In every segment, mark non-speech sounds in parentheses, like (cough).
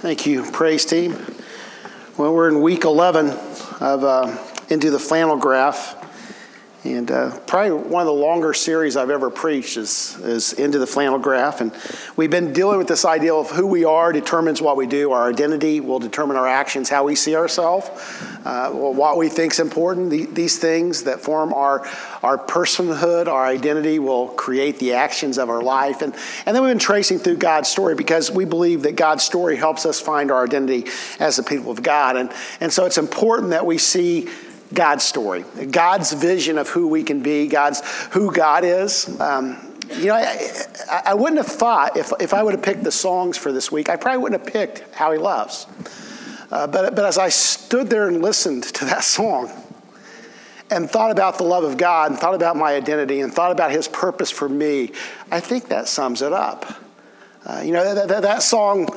Thank you, praise team. Well, we're in week 11 of uh, Into the Flannel Graph. And uh, probably one of the longer series I've ever preached is, is Into the Flannel Graph. And we've been dealing with this idea of who we are determines what we do. Our identity will determine our actions, how we see ourselves, uh, what we think is important. The, these things that form our, our personhood, our identity, will create the actions of our life. And, and then we've been tracing through God's story because we believe that God's story helps us find our identity as the people of God. And, and so it's important that we see God's story, God's vision of who we can be, God's who God is. Um, you know, I, I, wouldn't have thought if, if I would have picked the songs for this week, I probably wouldn't have picked How He Loves. Uh, but, but as I stood there and listened to that song and thought about the love of God and thought about my identity and thought about His purpose for me, I think that sums it up. Uh, you know, that, that, that song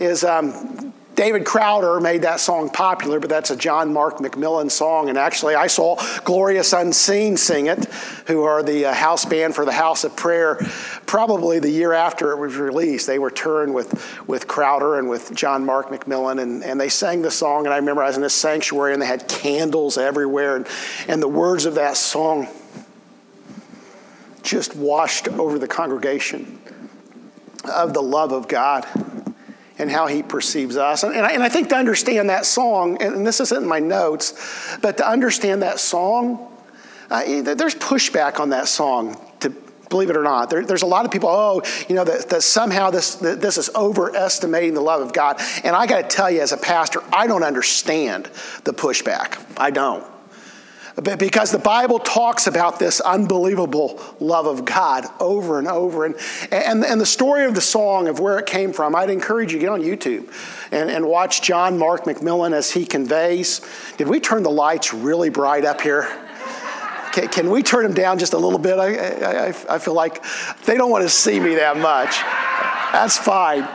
is um, David Crowder made that song popular, but that's a John Mark McMillan song. And actually, I saw Glorious Unseen sing it, who are the uh, house band for the House of Prayer. Probably the year after it was released, they were touring with, with Crowder and with John Mark McMillan, and, and they sang the song. And I remember I was in this sanctuary, and they had candles everywhere. And, and the words of that song just washed over the congregation of the love of God and how he perceives us. And, I, and I think to understand that song, and this isn't in my notes, but to understand that song, uh, there's pushback on that song to believe it or not. There, there's a lot of people, oh, you know, that, that somehow this, that this is overestimating the love of God. And I got to tell you, as a pastor, I don't understand the pushback. I don't because the Bible talks about this unbelievable love of God over and over. And, and, and the story of the song, of where it came from, I'd encourage you to get on YouTube and, and watch John Mark McMillan as he conveys. Did we turn the lights really bright up here? Can, can we turn them down just a little bit? I, I, I feel like they don't want to see me that much. That's fine.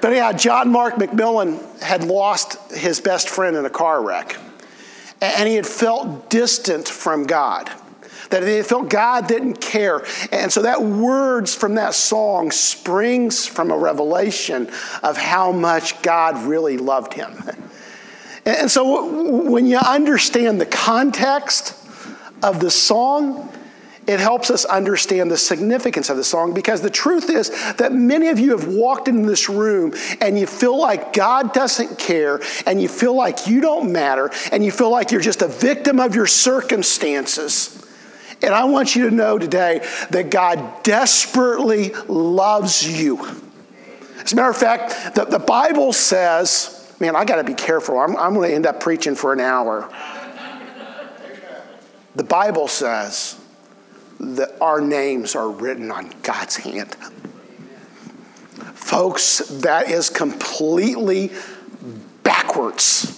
But yeah, John Mark McMillan had lost his best friend in a car wreck and he had felt distant from God. That he felt God didn't care. And so that words from that song springs from a revelation of how much God really loved him. And so when you understand the context of the song, it helps us understand the significance of the song because the truth is that many of you have walked into this room and you feel like God doesn't care and you feel like you don't matter and you feel like you're just a victim of your circumstances. And I want you to know today that God desperately loves you. As a matter of fact, the, the Bible says, man, I got to be careful. I'm, I'm going to end up preaching for an hour. The Bible says, that our names are written on God's hand. Folks, that is completely backwards.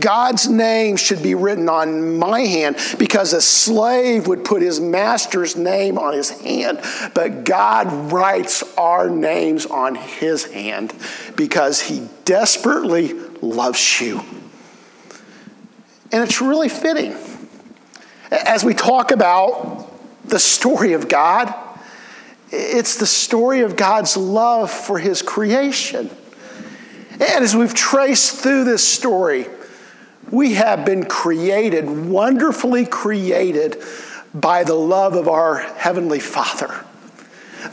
God's name should be written on my hand because a slave would put his master's name on his hand, but God writes our names on his hand because he desperately loves you. And it's really fitting. As we talk about the story of God. It's the story of God's love for His creation. And as we've traced through this story, we have been created, wonderfully created by the love of our Heavenly Father.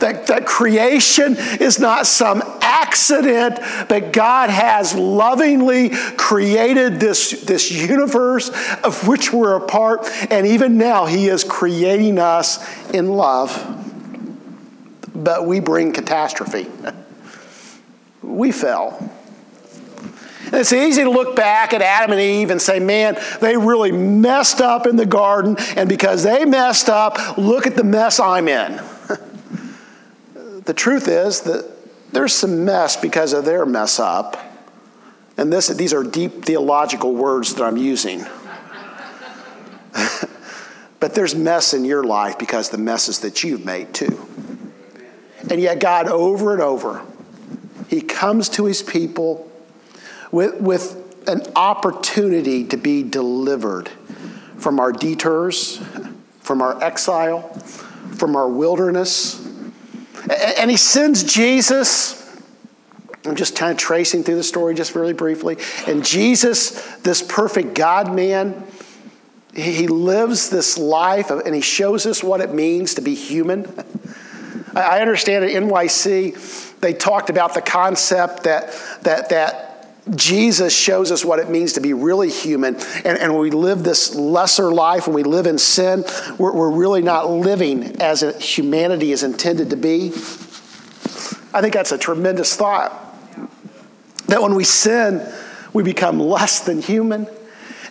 That, that creation is not some accident, but God has lovingly created this, this universe of which we're a part, and even now He is creating us in love. But we bring catastrophe. (laughs) We fell. And it's easy to look back at Adam and Eve and say, man, they really messed up in the garden, and because they messed up, look at the mess I'm in. The truth is that there's some mess because of their mess up. And this, these are deep theological words that I'm using. (laughs) but there's mess in your life because the messes that you've made too. And yet, God, over and over, He comes to His people with, with an opportunity to be delivered from our detours, from our exile, from our wilderness and he sends Jesus I'm just kind of tracing through the story just really briefly. And Jesus, this perfect God man, he lives this life and he shows us what it means to be human. I understand at NYC, they talked about the concept that, that, that Jesus shows us what it means to be really human. And, and when we live this lesser life, when we live in sin, we're, we're really not living as humanity is intended to be. I think that's a tremendous thought. That when we sin, we become less than human.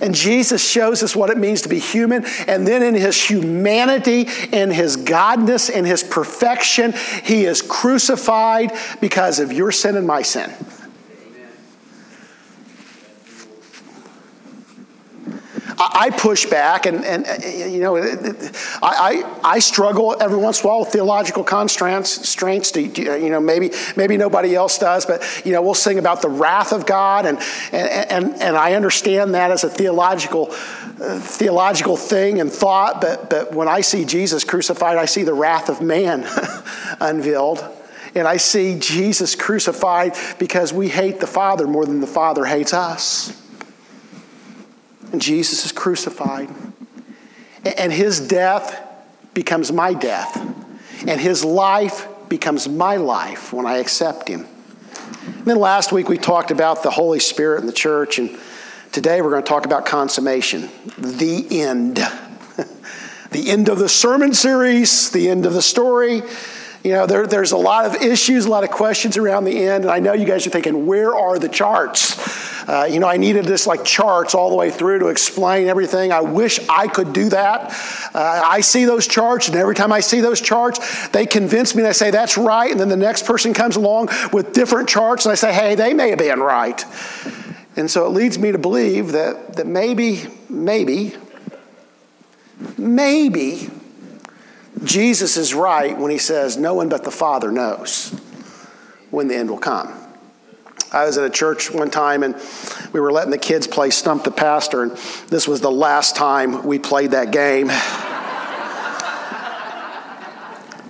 And Jesus shows us what it means to be human. And then in his humanity, in his godness, in his perfection, he is crucified because of your sin and my sin. I push back, and, and you know, I, I, I struggle every once in a while with theological constraints. To, you know, maybe maybe nobody else does, but you know, we'll sing about the wrath of God, and and and I understand that as a theological uh, theological thing and thought. But but when I see Jesus crucified, I see the wrath of man (laughs) unveiled. And I see Jesus crucified because we hate the Father more than the Father hates us. And Jesus is crucified. And his death becomes my death. And his life becomes my life when I accept him. And then last week we talked about the Holy Spirit in the church, and today we're going to talk about consummation, the end. (laughs) the end of the sermon series, the end of the story. You know, there, there's a lot of issues, a lot of questions around the end, and I know you guys are thinking, where are the charts? Uh, you know, I needed this like charts all the way through to explain everything. I wish I could do that. Uh, I see those charts, and every time I see those charts, they convince me and I say, that's right. And then the next person comes along with different charts, and I say, hey, they may have been right. And so it leads me to believe that, that maybe, maybe, maybe Jesus is right when he says, no one but the Father knows when the end will come. I was at a church one time and we were letting the kids play Stump the Pastor, and this was the last time we played that game. (laughs)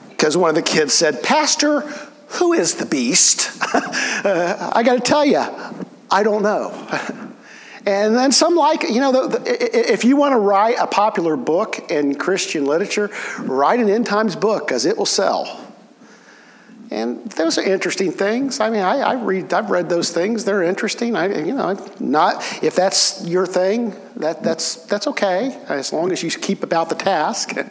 Because one of the kids said, Pastor, who is the beast? uh, (laughs) I got to tell you, I don't know. (laughs) And then some like, you know, the, the, if you want to write a popular book in Christian literature, write an end times book because it will sell. And those are interesting things. I mean, I, I, read, I've read those things. They're interesting. I, you know, not if that's your thing, that, that's that's okay as long as you keep about the task. (laughs)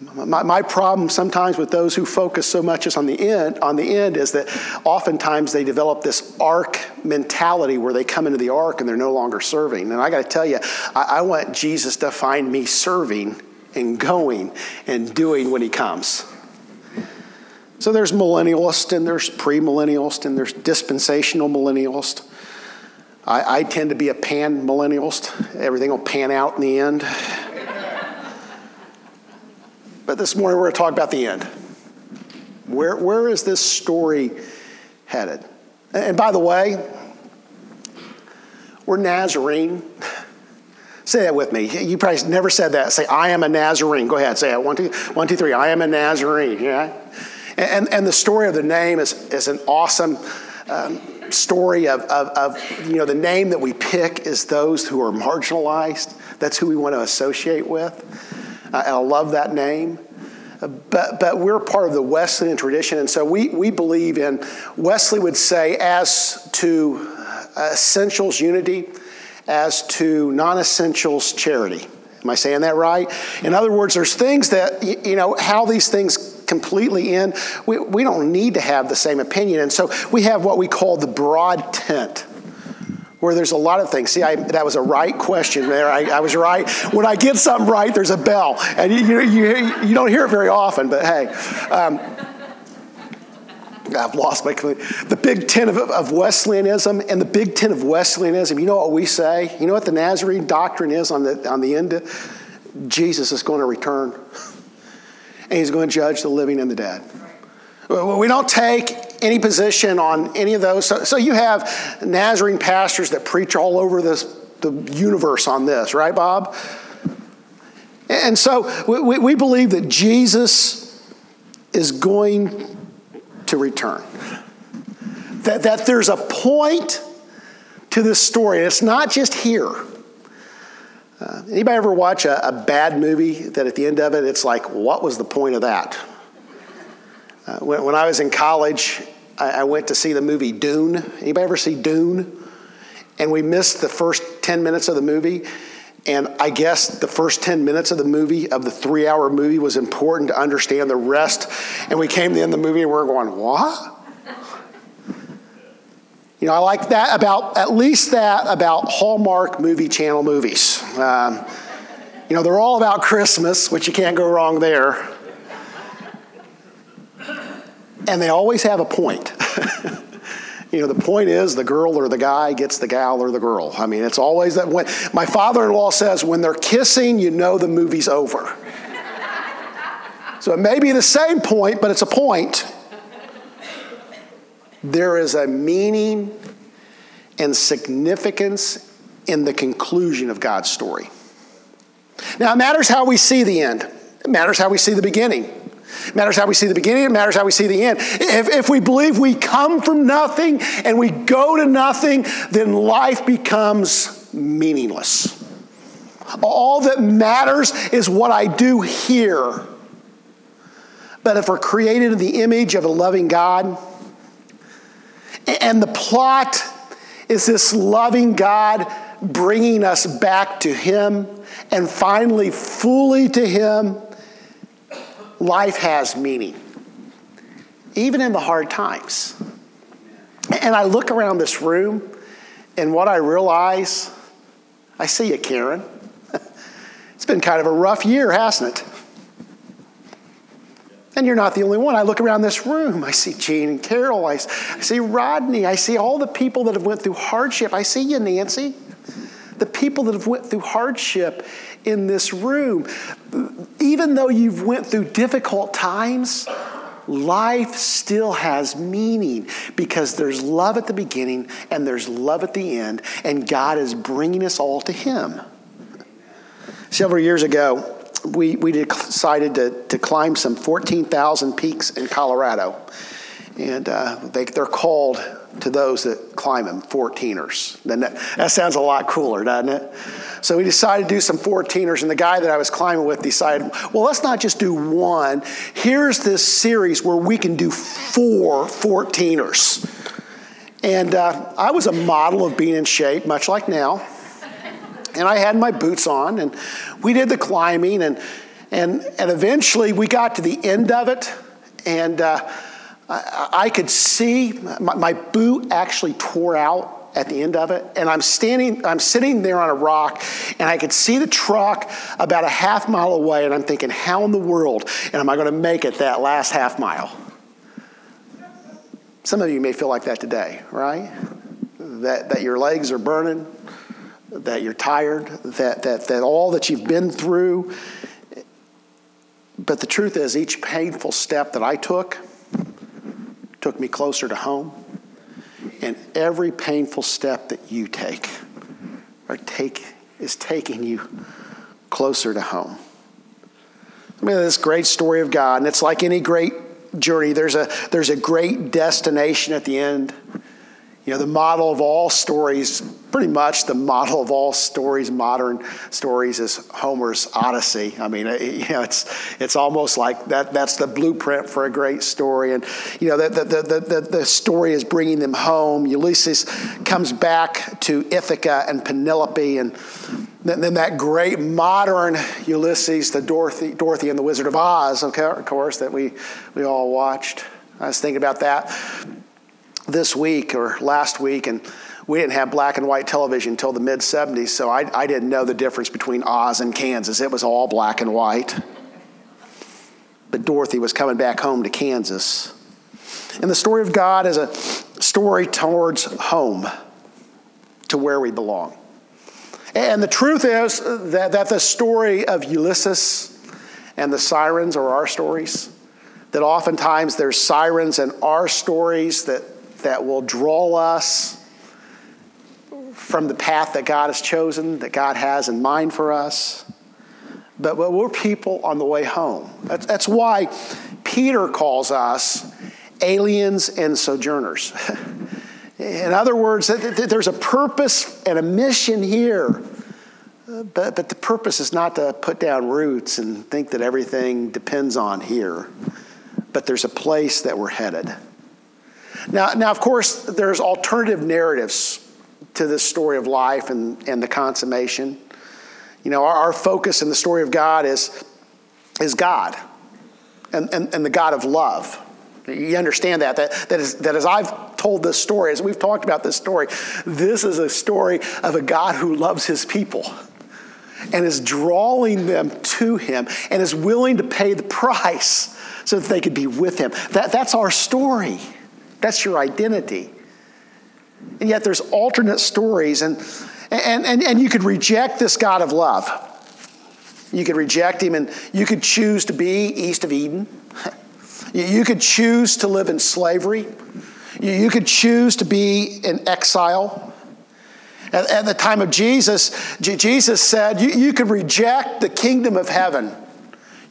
My, my problem sometimes with those who focus so much on the end on the end is that oftentimes they develop this ark mentality where they come into the ark and they're no longer serving. And I got to tell you, I, I want Jesus to find me serving and going and doing when He comes. So there's millennialist and there's premillennialist and there's dispensational millennialist. I, I tend to be a pan millennialist. Everything will pan out in the end. but this morning we're going to talk about the end. Where, where is this story headed? And by the way, we're Nazarene. Say that with me. You probably never said that. Say, I am a Nazarene. Go ahead, say it. One, two, one, two, three. I am a Nazarene. Yeah? And, and the story of the name is, is an awesome um, story of, of, of, you know, the name that we pick is those who are marginalized. That's who we want to associate with. Uh, and I love that name. but, but we're part of the Wesleyan tradition, and so we, we believe in, Wesley would say, as to essentials unity, as to non essentials charity. Am I saying that right? In other words, there's things that, you know, how these things completely in, we, we don't need to have the same opinion. And so we have what we call the broad tent where there's a lot of things. See, I, that was a right question there. I, I, was right. When I get something right, there's a bell. And you, you, you don't hear it very often, but hey. Um, I've lost my the big ten of, of Wesleyanism and the big ten of Wesleyanism. You know what we say? You know what the Nazarene doctrine is on the on the end? Jesus is going to return and he's going to judge the living and the dead. We don't take any position on any of those. So, so you have Nazarene pastors that preach all over this, the universe on this, right, Bob? And so we, we believe that Jesus is going to return. that, that there's a point to this story. It's not just here. Uh, anybody ever watch a, a, bad movie that at the end of it, it's like, what was the point of that? Uh, when, when, I was in college, I, I, went to see the movie Dune. Anybody ever see Dune? And we missed the first 10 minutes of the movie. And I guess the first 10 minutes of the movie, of the three hour movie, was important to understand the rest. And we came to the end of the movie and we we're going, what? You know, I like that about, at least that about Hallmark movie channel movies. Um, you know, they're all about Christmas, which you can't go wrong there. And they always have a point. (laughs) you know, the point is the girl or the guy gets the gal or the girl. I mean, it's always that when my father in law says, when they're kissing, you know the movie's over. so it may be the same point, but it's a point. There is a meaning and significance in the conclusion of God's story. Now, it matters how we see the end, it matters how we see the beginning. It matters how we see the beginning, it matters how we see the end. If, if we believe we come from nothing and we go to nothing, then life becomes meaningless. All that matters is what I do here. But if we're created in the image of a loving God, and the plot is this loving God bringing us back to Him and finally fully to Him. Life has meaning, even in the hard times. And I look around this room, and what I realize, I see you, Karen. (laughs) It's been kind of a rough year, hasn't it? And you're not the only one. I look around this room. I see Jane and Carol. I, see Rodney. I see all the people that have went through hardship. I see you, Nancy. The people that have went through hardship in this room. Even though you've went through difficult times, life still has meaning because there's love at the beginning and there's love at the end, and God is bringing us all to Him. Several years ago, we, we decided to, to climb some 14,000 peaks in Colorado. And uh, they, they're called to those that climb them 14ers. Then that, that sounds a lot cooler, doesn't it? So we decided to do some 14ers, and the guy that I was climbing with decided, well, let's not just do one. Here's this series where we can do four 14ers. And uh, I was a model of being in shape, much like now and I had my boots on, and we did the climbing, and and and eventually we got to the end of it, and uh, I, I, could see my, my boot actually tore out at the end of it, and I'm standing, I'm sitting there on a rock, and I could see the truck about a half mile away, and I'm thinking, how in the world am I going to make it that last half mile? Some of you may feel like that today, right? That, that your legs are burning, that you're tired, that, that, that all that you've been through. But the truth is, each painful step that I took took me closer to home. And every painful step that you take or take is taking you closer to home. I mean, this great story of God, and it's like any great journey. There's a, there's a great destination at the end. You know, the model of all stories, pretty much the model of all stories, modern stories, is Homer's Odyssey. I mean, you know, it's, it's almost like that, that's the blueprint for a great story. And, you know, the, the, the, the, the story is bringing them home. Ulysses comes back to Ithaca and Penelope, and then, that great modern Ulysses, the Dorothy, Dorothy and the Wizard of Oz, of course, that we, we all watched. I was thinking about that this week or last week, and we didn't have black and white television until the mid 70s, so I, I didn't know the difference between Oz and Kansas. It was all black and white. But Dorothy was coming back home to Kansas. And the story of God is a story towards home, to where we belong. And the truth is that, that the story of Ulysses and the sirens are our stories. That oftentimes there's sirens in our stories that that will draw us from the path that God has chosen, that God has in mind for us. But, we're people on the way home. That's, that's why Peter calls us aliens and sojourners. (laughs) In other words, there's a purpose and a mission here. But, but the purpose is not to put down roots and think that everything depends on here. But there's a place that we're headed. Now, now of course, there's alternative narratives to this story of life and, and the consummation. You know, our, our focus in the story of God is, is God and, and, and the God of love. You understand that, that, that, is, that as I've told this story, as we've talked about this story, this is a story of a God who loves his people and is drawing them to him and is willing to pay the price so that they could be with him. That, that's our story. That's your identity. And yet there's alternate stories, and, and, and, and you could reject this God of love. You could reject him, and you could choose to be east of Eden. (laughs) You could choose to live in slavery. You could choose to be in exile. At, the time of Jesus, Jesus said, you, you could reject the kingdom of heaven.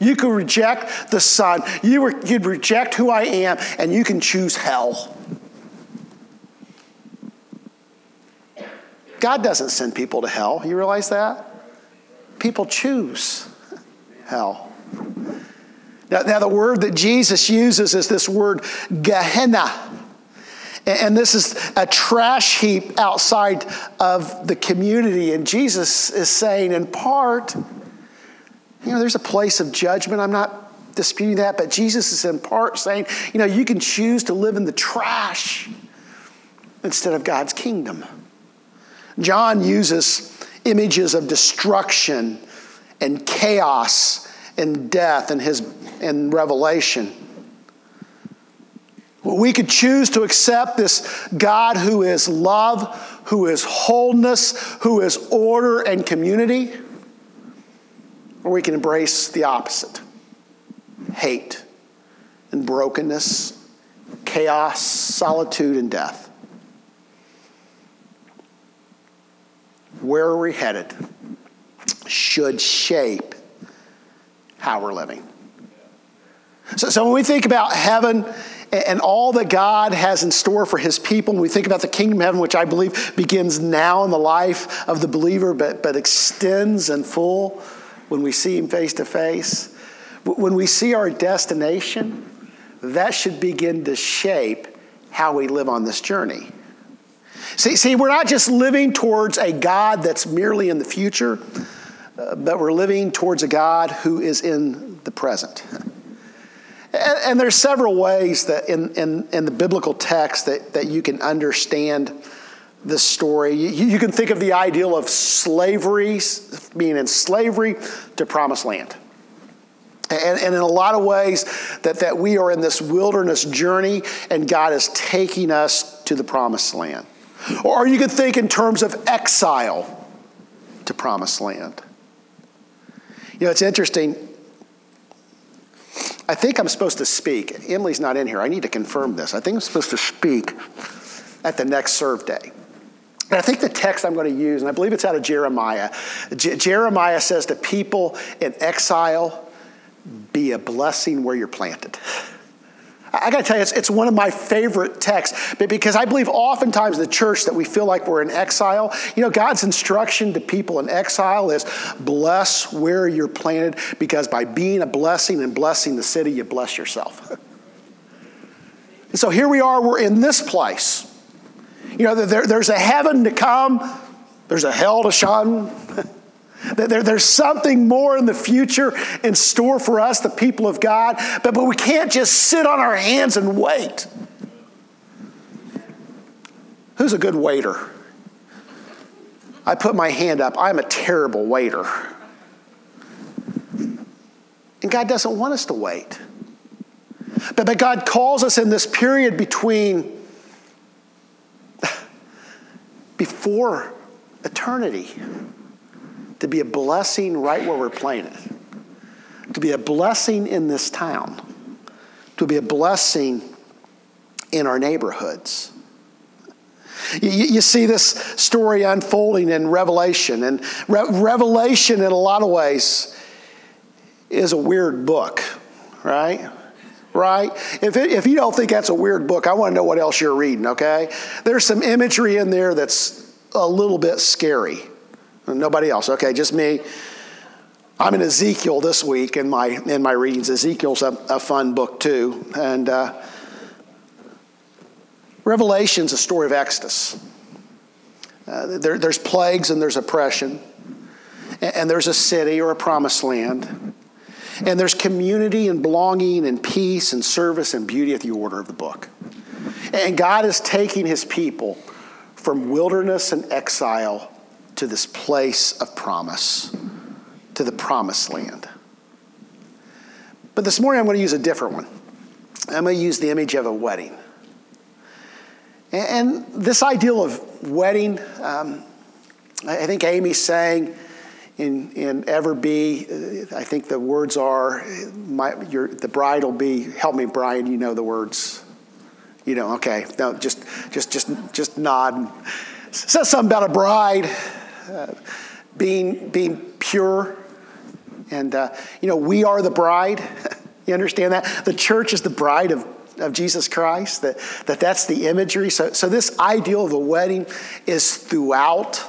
You could reject the Son. You were, you'd reject who I am, and you can choose hell. God doesn't send people to hell. You realize that? People choose hell. Now, now, the word that Jesus uses is this word Gehenna. And this is a trash heap outside of the community. And Jesus is saying, in part, you know, there's a place of judgment. I'm not disputing that, but Jesus is in part saying, you know, you can choose to live in the trash instead of God's kingdom. John uses images of destruction and chaos and death in his in Revelation. We could choose to accept this God who is love, who is wholeness, who is order and community, or we can embrace the opposite hate and brokenness, chaos, solitude, and death. Where are we headed should shape how we're living. So, so when we think about heaven and all that God has in store for his people, when we think about the kingdom of heaven, which I believe begins now in the life of the believer, but, but extends in full when we see him face to face, when we see our destination, that should begin to shape how we live on this journey. See, see, we're not just living towards a God that's merely in the future, uh, but we're living towards a God who is in the present. (laughs) And, and there's several ways that in, in, in, the biblical text that, that you can understand this story. You, you can think of the ideal of slavery, being in slavery to promised land. And, and, in a lot of ways, that, that we are in this wilderness journey and God is taking us to the promised land. Or you could think in terms of exile to promised land. You know, it's interesting. I think I'm supposed to speak. Emily's not in here. I need to confirm this. I think I'm supposed to speak at the next serve day. I think the text I'm going to use, and I believe it's out of Jeremiah. Jeremiah says to people in exile, be a blessing where you're planted. I got to tell you, it's, it's one of my favorite texts because I believe oftentimes the church that we feel like we're in exile, you know, God's instruction to people in exile is bless where you're planted because by being a blessing and blessing the city, you bless yourself. (laughs) and so here we are, we're in this place. You know, there, there's a heaven to come, there's a hell to shun. (laughs) There, there's something more in the future in store for us, the people of God, but, but we can't just sit on our hands and wait. Who's a good waiter? I put my hand up. I'm a terrible waiter. And God doesn't want us to wait. But, but God calls us in this period between, before eternity to be a blessing right where we're playing it, to be a blessing in this town, to be a blessing in our neighborhoods. You, you see this story unfolding in Revelation, and Re- Revelation, in a lot of ways, is a weird book, right? Right? If, it, if you don't think that's a weird book, I want to know what else you're reading, okay? There's some imagery in there that's a little bit scary. Nobody else, okay, just me. I'm in Ezekiel this week in my, in my readings. Ezekiel's a, a fun book too. And uh, Revelation's a story of Exodus. Uh, there, there's plagues and there's oppression, and, and there's a city or a promised land. And there's community and belonging and peace and service and beauty at the order of the book. And God is taking his people from wilderness and exile to this place of promise, to the promised land. But this morning I'm going to use a different one. I'm going to use the image of a wedding. And this ideal of wedding, um, I think Amy sang in, in Ever Be, I think the words are, my, your, the bride will be, help me, Brian, you know the words. You know, okay, no, just, just, just, just nod. says something about a bride uh, being, being pure. And, uh, you know, we are the bride. (laughs) you understand that? The church is the bride of of Jesus Christ, that, that that's the imagery. So, so this ideal of the wedding is throughout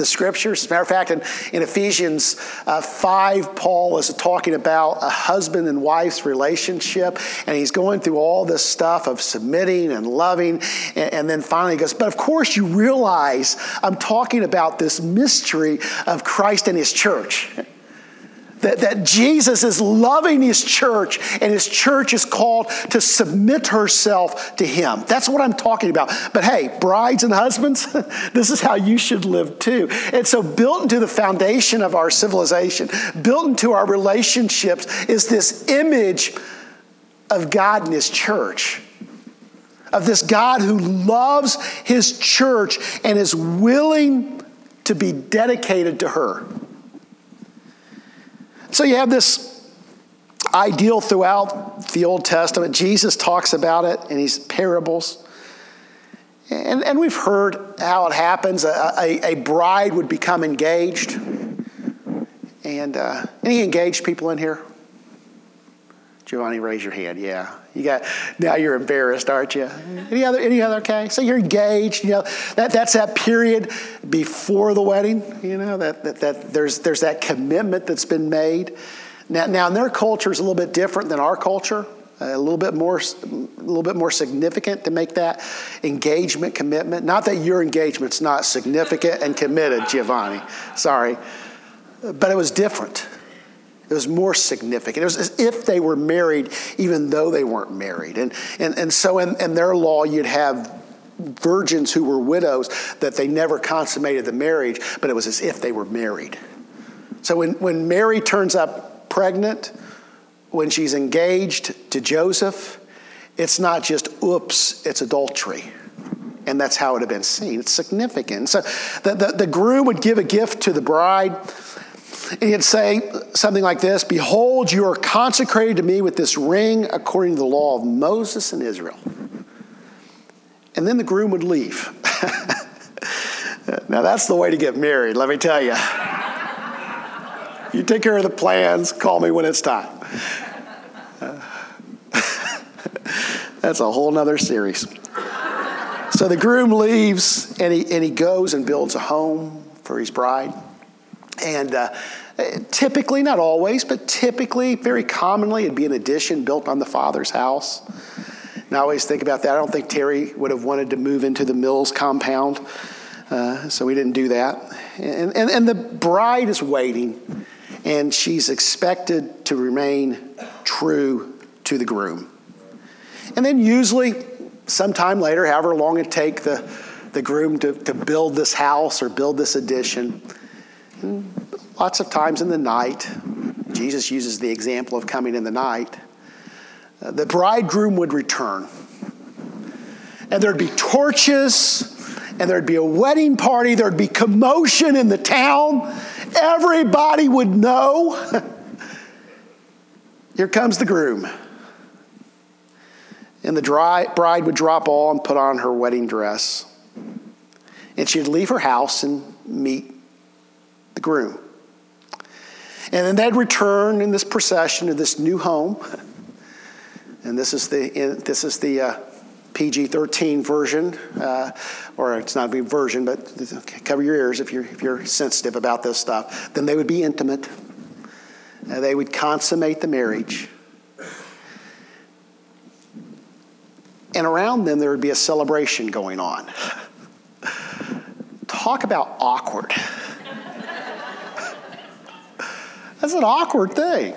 the scriptures. As a matter of fact, in, in Ephesians uh, 5, Paul is talking about a husband and wife's relationship, and he's going through all this stuff of submitting and loving, and, and then finally goes, But of course, you realize I'm talking about this mystery of Christ and his church. That, that Jesus is loving his church and his church is called to submit herself to him. That's what I'm talking about. But hey, brides and husbands, (laughs) this is how you should live too. And so, built into the foundation of our civilization, built into our relationships, is this image of God and his church. Of this God who loves his church and is willing to be dedicated to her. So you have this ideal throughout the Old Testament. Jesus talks about it in these parables. And, and we've heard how it happens. A, a, a bride would become engaged. And uh, any engaged people in here? Giovanni, raise your hand. Yeah, you got. Now you're embarrassed, aren't you? Any other? Any other? Okay, so you're engaged. You know that that's that period before the wedding. You know that that, that there's there's that commitment that's been made. Now, now in their culture is a little bit different than our culture. A little bit more, a little bit more significant to make that engagement commitment. Not that your engagement's not significant and committed, Giovanni. Sorry, but it was different. It was more significant. It was as if they were married, even though they weren't married. And, and, and so, in, in their law, you'd have virgins who were widows that they never consummated the marriage, but it was as if they were married. So, when, when Mary turns up pregnant, when she's engaged to Joseph, it's not just oops, it's adultery. And that's how it had been seen. It's significant. So the, the, the groom would give a gift to the bride and he'd say something like this Behold, you are consecrated to me with this ring according to the law of Moses and Israel. And then the groom would leave. (laughs) now, that's the way to get married, let me tell you. You take care of the plans, call me when it's time. (laughs) that's a whole nother series. So the groom leaves and he, and he goes and builds a home for his bride. And uh, typically, not always, but typically, very commonly, it'd be an addition built on the father's house. And I always think about that. I don't think Terry would have wanted to move into the Mills compound, uh, so we didn't do that. And, and, and the bride is waiting, and she's expected to remain true to the groom. And then, usually, sometime later, however long it take the, the groom to, to build this house or build this addition, lots of times in the night, Jesus uses the example of coming in the night, uh, the bridegroom would return. And there'd be torches, and there'd be a wedding party, there'd be commotion in the town. Everybody would know. (laughs) Here comes the groom. And the dry, bride would drop all and put on her wedding dress. And she'd leave her house and meet the groom. And then they'd return in this procession to this new home. And this is the, this is the uh, PG 13 version, uh, or it's not a version, but cover your ears if you're, if you're sensitive about this stuff. Then they would be intimate. Uh, they would consummate the marriage. And around them, there would be a celebration going on. Talk about awkward. That's an awkward thing.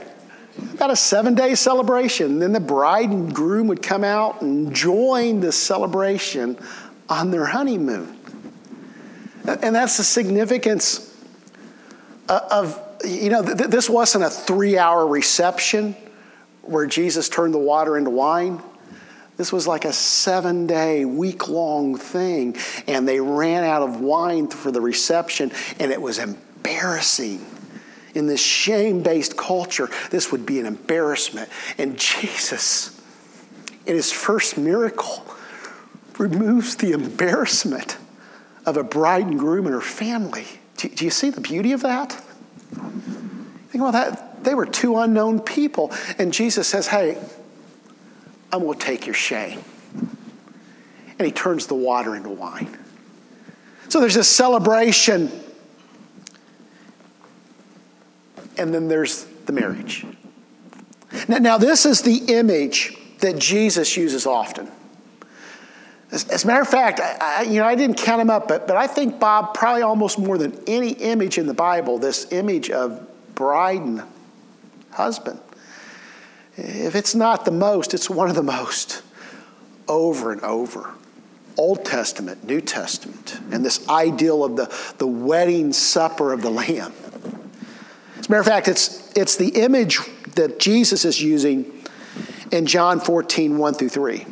About a seven day celebration. Then the bride and groom would come out and join the celebration on their honeymoon. And that's the significance uh, of, you know, this wasn't a three hour reception where Jesus turned the water into wine. This was like a seven day, week long thing. And they ran out of wine for the reception, and it was embarrassing. In this shame based culture, this would be an embarrassment. And Jesus, in his first miracle, removes the embarrassment of a bride and groom and her family. Do, do you see the beauty of that? Think about that. They were two unknown people. And Jesus says, Hey, I'm going to take your shame. And he turns the water into wine. So there's this celebration, and then there's the marriage. Now, now this is the image that Jesus uses often. As, as a matter of fact, I, I, you know, I didn't count them up, but, but I think Bob probably almost more than any image in the Bible, this image of bride and husband. If it's not the most, it's one of the most over and over. Old Testament, New Testament, and this ideal of the, the wedding supper of the Lamb. Matter of fact, it's, it's the image that Jesus is using in John 14, 1 through 3.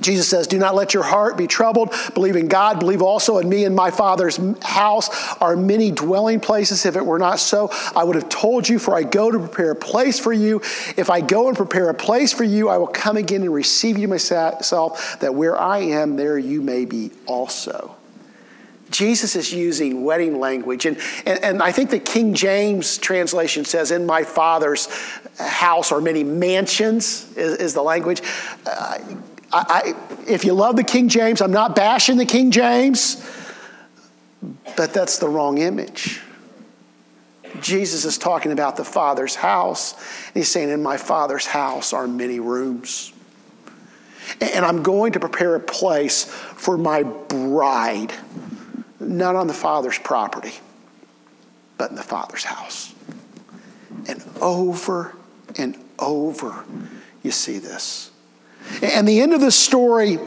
Jesus says, Do not let your heart be troubled. Believe in God. Believe also in me. In my Father's house are many dwelling places. If it were not so, I would have told you, for I go to prepare a place for you. If I go and prepare a place for you, I will come again and receive you myself, that where I am, there you may be also. Jesus is using wedding language. And, and, and, I think the King James translation says, In my Father's house are many mansions, is, is the language. Uh, I, I, if you love the King James, I'm not bashing the King James, but that's the wrong image. Jesus is talking about the Father's house. And he's saying, In my Father's house are many rooms. And I'm going to prepare a place for my bride, not on the Father's property, but in the Father's house. And over and over, you see this. And the end of the story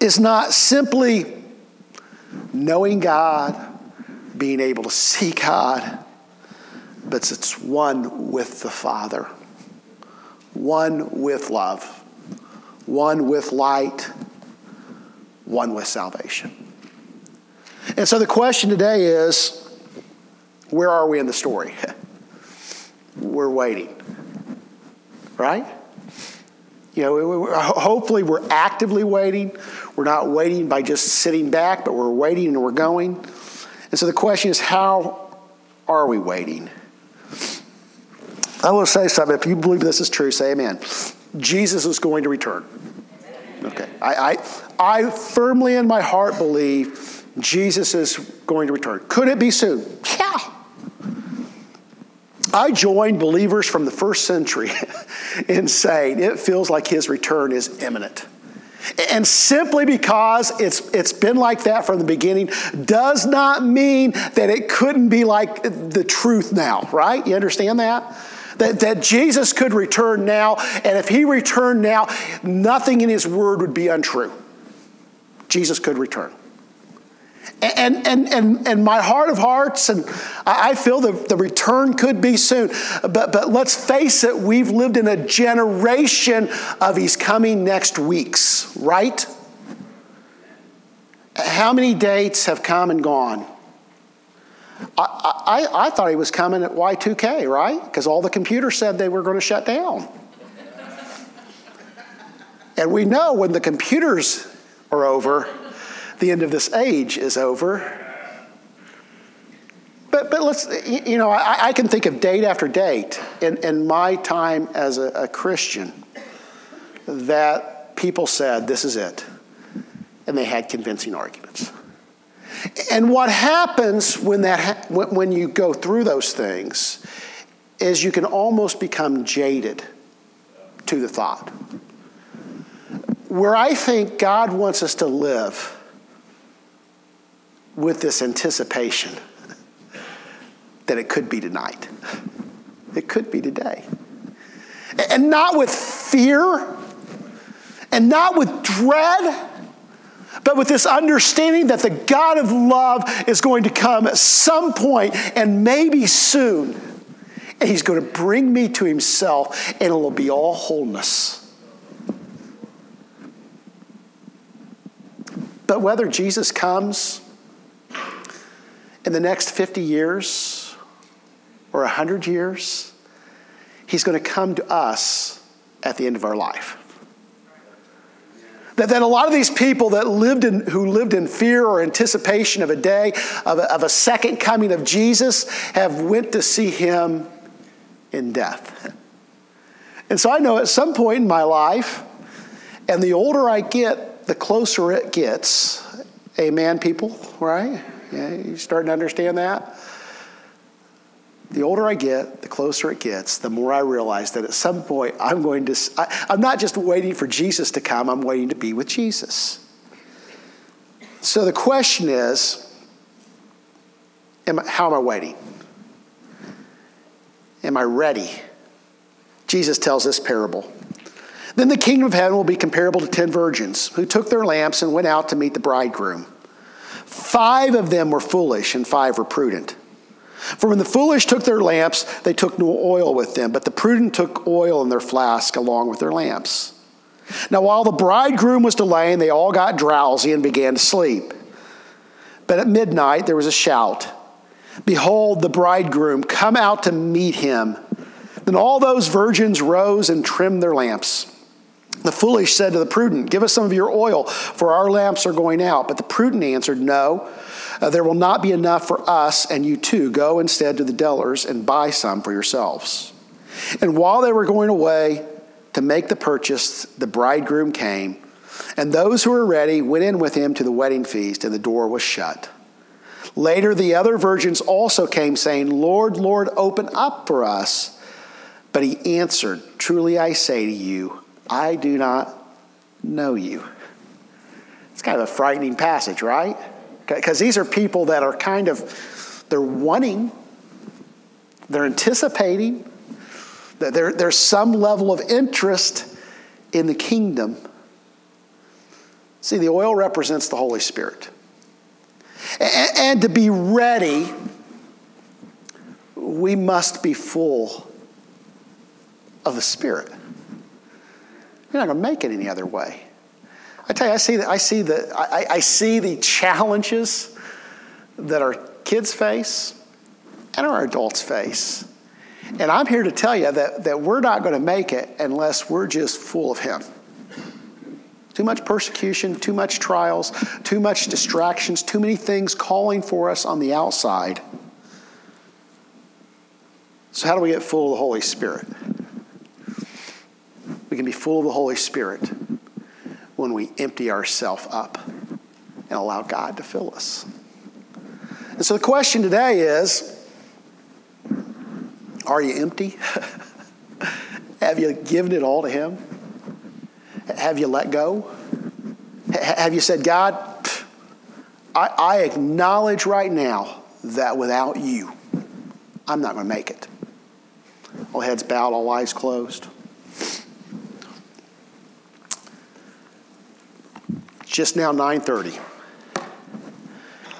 is not simply knowing God, being able to see God, but it's one with the Father, one with love, one with light, one with salvation. And so the question today is where are we in the story? (laughs) We're waiting, right? You know, hopefully we're actively waiting. We're not waiting by just sitting back, but we're waiting and we're going. And so the question is, how are we waiting? I will say something. If you believe this is true, say amen. Jesus is going to return. Okay. I, I, I firmly in my heart believe Jesus is going to return. Could it be soon? Yeah. I join believers from the first century (laughs) in saying it feels like his return is imminent. And simply because it's, it's been like that from the beginning does not mean that it couldn't be like the truth now, right? You understand that? That, that Jesus could return now, and if he returned now, nothing in his word would be untrue. Jesus could return. And, and, and, and my heart of hearts, and I feel the, the return could be soon. But, but let's face it, we've lived in a generation of He's coming next weeks, right? How many dates have come and gone? I, I, I thought he was coming at Y2K, right? Because all the computers said they were going to shut down. and we know when the computers are over, the end of this age is over. But, but let's, you know, I, I can think of date after date in, in my time as a, a Christian that people said, This is it. And they had convincing arguments. And what happens when, that ha- when you go through those things is you can almost become jaded to the thought. Where I think God wants us to live with this anticipation that it could be tonight. It could be today. And not with fear and not with dread, but with this understanding that the God of love is going to come at some point and maybe soon. And he's going to bring me to himself, and it'll be all wholeness. But whether Jesus comes in the next 50 years or 100 years, he's going to come to us at the end of our life. That, that a lot of these people that lived in, who lived in fear or anticipation of a day, of a, of a second coming of Jesus, have went to see him in death. And so I know at some point in my life, and the older I get, the closer it gets. Amen, people, right? Yeah, you starting to understand that? The older I get, the closer it gets, the more I realize that at some point I'm going to, I, I'm not just waiting for Jesus to come, I'm waiting to be with Jesus. So the question is, am I, how am I waiting? Am I ready? Jesus tells this parable. Then the kingdom of heaven will be comparable to ten virgins who took their lamps and went out to meet the bridegroom. Five of them were foolish and five were prudent. For when the foolish took their lamps, they took no oil with them, but the prudent took oil in their flask along with their lamps. Now, while the bridegroom was delaying, they all got drowsy and began to sleep. But at midnight, there was a shout Behold, the bridegroom, come out to meet him. Then all those virgins rose and trimmed their lamps. The foolish said to the prudent, Give us some of your oil, for our lamps are going out. But the prudent answered, No, uh, there will not be enough for us, and you too go instead to the dealers and buy some for yourselves. And while they were going away to make the purchase, the bridegroom came, and those who were ready went in with him to the wedding feast, and the door was shut. Later, the other virgins also came, saying, Lord, Lord, open up for us. But he answered, Truly I say to you, I do not know you. It's kind of a frightening passage, right? Because these are people that are kind of, they're wanting, they're anticipating, that there, there's some level of interest in the kingdom. See, the oil represents the Holy Spirit. And, and to be ready, we must be full of the Spirit. You're not going to make it any other way. I tell you, I see the, I see the, I, I see the challenges that our kids face and our adults face. And I'm here to tell you that, that we're not going to make it unless we're just full of Him. Too much persecution, too much trials, too much distractions, too many things calling for us on the outside. So, how do we get full of the Holy Spirit? We can be full of the Holy Spirit when we empty ourselves up and allow God to fill us. And so the question today is Are you empty? (laughs) Have you given it all to Him? Have you let go? Have you said, God, I, I acknowledge right now that without you, I'm not going to make it? All heads bowed, all eyes closed. Just now 9.30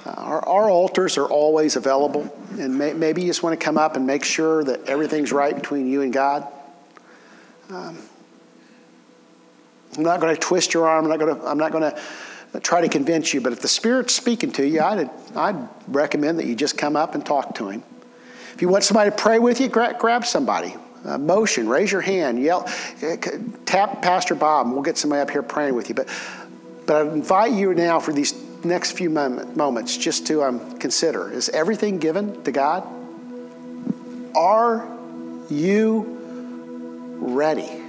uh, our, our, altars are always available and may, maybe you just want to come up and make sure that everything's right between you and god. Um, i'm not going to twist your arm i'm not going to, I'm not going to try to convince you but if the spirit's speaking to you I'd, I'd recommend that you just come up and talk to him. If you want somebody to pray with you grab, grab somebody. Uh, motion raise your hand yell tap pastor bob and we'll get somebody up here praying with you. But but I invite you now for these next few moments just to um, consider is everything given to God? Are you ready?